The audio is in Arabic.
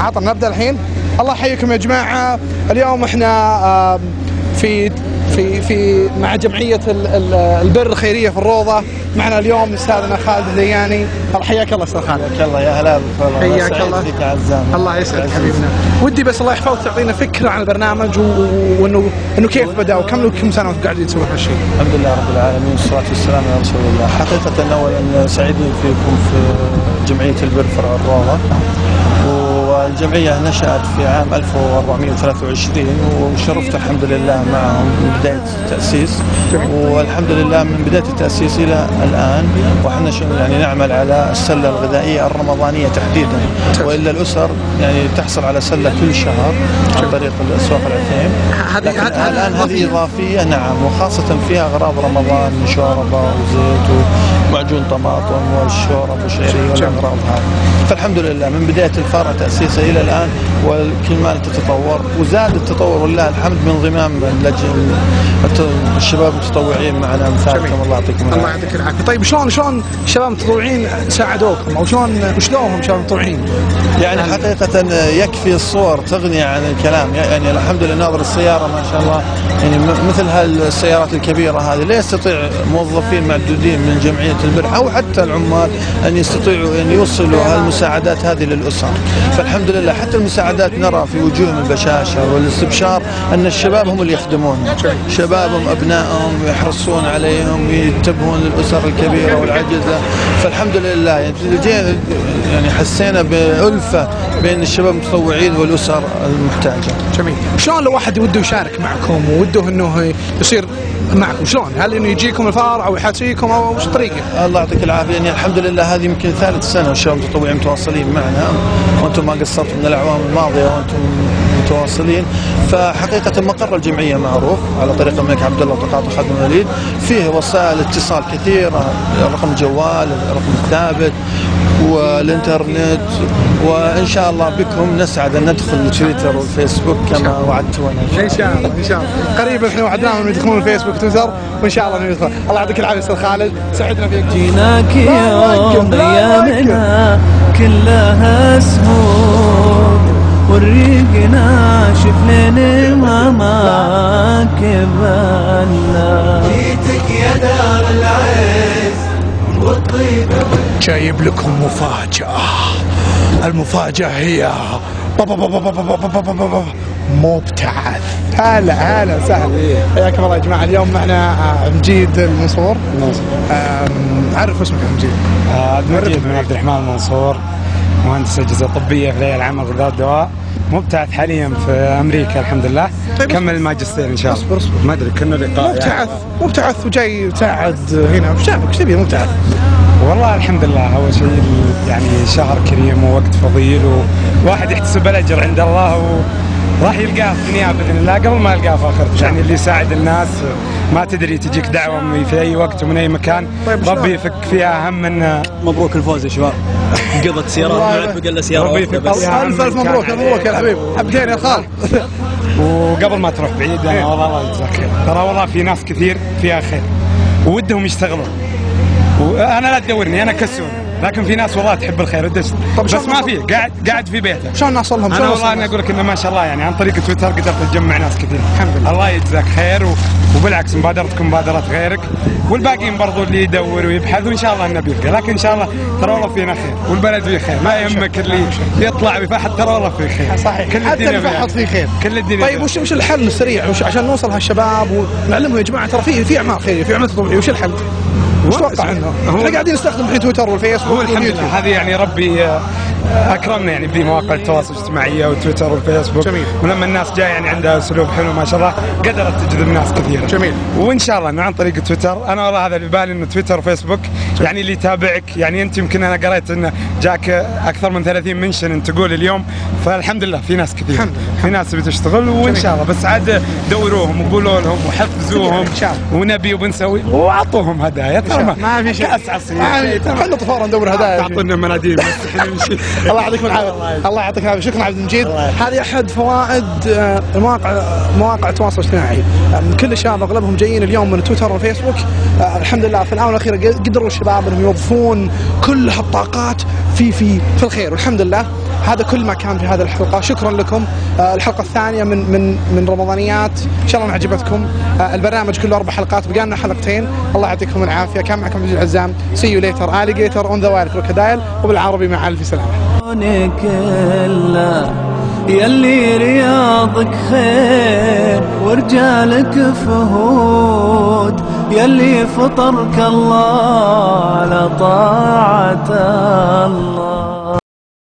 عطنا نبدأ الحين. الله يحييكم يا جماعة. اليوم إحنا في في في مع جمعية ال- ال- البر الخيرية في الروضة. معنا اليوم أستاذنا خالد الدياني. حياك الله أستاذ خالد. حياك الله يا هلا حياك الله. الله يسعدك حبيبنا. ودي بس الله يحفظك تعطينا فكرة عن البرنامج وإنه إنه كيف بدأ وكم كم سنة وأنتم قاعدين تسوون هالشيء؟ الحمد لله رب العالمين والصلاة والسلام على رسول الله. حقيقة أولا سعيدين فيكم في جمعية البر فرع الروضة. والجمعية نشأت في عام 1423 وشرفت الحمد لله معهم من بداية التأسيس. والحمد لله من بداية التأسيس إلى الآن وحنا يعني نعمل على السلة الغذائية الرمضانية تحديدا. وإلا الأسر يعني تحصل على سلة كل شهر عن طريق الأسواق العثيم لكن الآن هذه إضافية نعم. وخاصة فيها أغراض رمضان من شوربة وزيت ومعجون طماطم والشورب والشعرية والأغراض هذه. فالحمد لله من بداية الفارة تأسيسه إلى الآن. وكل ما تتطور وزاد التطور ولله الحمد من ضمام الشباب المتطوعين معنا مثالكم الله يعطيكم الله العافية. يعطيك العافية. طيب شلون شلون الشباب المتطوعين ساعدوكم؟ أو شلون وشلونهم شباب المتطوعين؟ يعني حقيقة يكفي الصور تغني عن الكلام. يعني الحمد لله ناظر السيارة ما شاء الله. يعني مثل هالسيارات الكبيرة هذه لا يستطيع موظفين معدودين من جمعية البر أو حتى العمال أن يستطيعوا أن يوصلوا هالمساعدات هذه للأسر. فالحمد لله حتى المساعدات نرى في وجوههم البشاشة والاستبشار أن الشباب هم اللي يخدمون. شبابهم أبنائهم يحرصون عليهم ينتبهون للأسر الكبيرة والعجزة. فالحمد لله. يعني يعني حسينا بألفة بين الشباب المتطوعين والأسر المحتاجة. جميل. شلون لو واحد وده يشارك معكم ووده إنه يصير معكم؟ شلون؟ هل إنه يجيكم الفار أو يحاسيكم أو وش الطريقة؟ الله يعطيك العافية. يعني الحمد لله هذه يمكن ثالث سنة والشباب المتطوعين متواصلين معنا. وأنتم ما قصرتوا من الأعوام. الماضيه وأنتم متواصلين فحقيقه مقر الجمعيه معروف على طريق الملك عبد الله وتقاطع خادم الوليد فيه وسائل اتصال كثيره رقم الجوال الرقم الثابت والانترنت وان شاء الله بكم نسعد ان ندخل تويتر والفيسبوك كما وعدتونا ان شاء الله ان شاء الله قريبا إحنا وعدناهم يدخلون الفيسبوك وتويتر وان شاء الله انه يدخل الله يعطيك العافيه أستاذ خالد سعدنا فيك جيناك يوم ايامنا كلها سهول والريق ناشف لين ما ما كبلنا جايب لكم مفاجأة المفاجأة هي بابا بابا بابا بابا بابا بابا مبتعث هلا هلا وسهلا حياكم الله يا جماعة اليوم معنا آه، مجيد المنصور آم، عرف اسمك يا مجيد آه، عبد المجيد بن عبد الرحمن المنصور مهندس اجهزه طبيه في الهيئه العامه للغذاء والدواء مبتعث حاليا في أمريكا الحمد لله. طيب، كمل الماجستير إن شاء الله. اصبر، اصبر. ما أدري كنا لقاء مبتعث يعني. مبتعث وجاي يساعد هنا. وش جابك إيش تبي؟ مبتعث. والله الحمد لله أول شيء يعني شهر كريم ووقت فضيل وواحد يحتسب الأجر عند الله و راح يلقاه في الدنيا بإذن الله. قبل ما يلقاه في اخرته يعني اللي يساعد الناس. ما تدري تجيك دعوة من في أي وقت ومن أي مكان. طيب،؟ ربي يفك فيها هم من مبروك الفوز يا شباب. قضت سيارات ما عاد بقى الا سيارة ربي يثبت بس. ألف ألف مبروك. مبروك يا الحبيب حبتين يا خال. وقبل ما تروح بعيد أنا والله الله يجزاك خير ترى والله في ناس كثير فيها خير. ودهم يشتغلون. وأنا لا تدورني أنا كسول. لكن في ناس والله تحب الخير ودش طب بس ما في قاعد قاعد في بيته. شلون نوصل لهم؟ أنا والله أنا؟ أقول لك إنه ما شاء الله يعني عن طريق تويتر قدرت تجمع ناس كثير. الحمد لله. الله يجزاك خير و... وبالعكس مبادرتكم مبادرات غيرك. والباقيين برضو اللي يدور ويبحث وإن شاء الله إنه بيلقى. لكن إن شاء الله ترى والله فينا خير. والبلد فيه خير. ما يهمك اللي يطلع ويفحط ترى والله فيه خير. صحيح. كل حتى الدنيا اللي فحط فيه خير. كل الدنيا طيب وش وش الحل السريع؟ وش عشان نوصل هالشباب ونعلمهم يا جماعة ترى في في أعمال خيريه في أعمال تطوعيه وش الحل؟ وش تتوقع إنه؟ هو- إحنا قاعدين نستخدم الحين تويتر والفيسبوك هو الحمد لله. هذه يعني ربي آه، اكرمنا يعني بمواقع التواصل الاجتماعي وتويتر والفيسبوك جميل. ولما الناس جاية يعني عندها أسلوب حلو ما شاء الله قدرت تجذب ناس كثيره جميل. وإن شاء الله انه عن طريق تويتر أنا والله هذا اللي بالي إنه تويتر وفيسبوك يعني اللي يتابعك يعني أنت يمكن أنا قريت إنه جاك أكثر من 30 منشن أنت تقول اليوم فالحمد لله في ناس كثير الحمد لله. في ناس بتشتغل وإن. شاء الله بس عاد دوروهم وقولوا لهم وحفزوهم. ونبي وبنسوي وأعطوهم هدايا ترى ما في شيء كأس عصير. خلنا طفاره ندور هدايا تعطونا مناديل بس إحنا نمشي الله يعطيكم العافية. الله يعطيك العافية. شكرا عبد المجيد. هذه أحد فوائد آه، المواقع مواقع التواصل الاجتماعي. آه، كل الشباب أغلبهم جايين اليوم من تويتر والفيسبوك آه، الحمد لله في الآونة الأخيرة قدروا الشباب إنهم يوظفون كل هالطاقات في في في الخير. والحمد لله هذا كل ما كان في هذه الحلقة. شكرا لكم. آه، الحلقة الثانية من من من رمضانيات. إن شاء الله عجبتكم آه، البرنامج كله أربع حلقات. بقى لنا حلقتين. الله يعطيكم العافية. كان معكم عبد العزام see you later alligator in a while crocodile وبالعربي مع ألف سلامة. كوني كله يلي رياضك خير ورجالك فهود يلي فطرك الله على طاعة الله.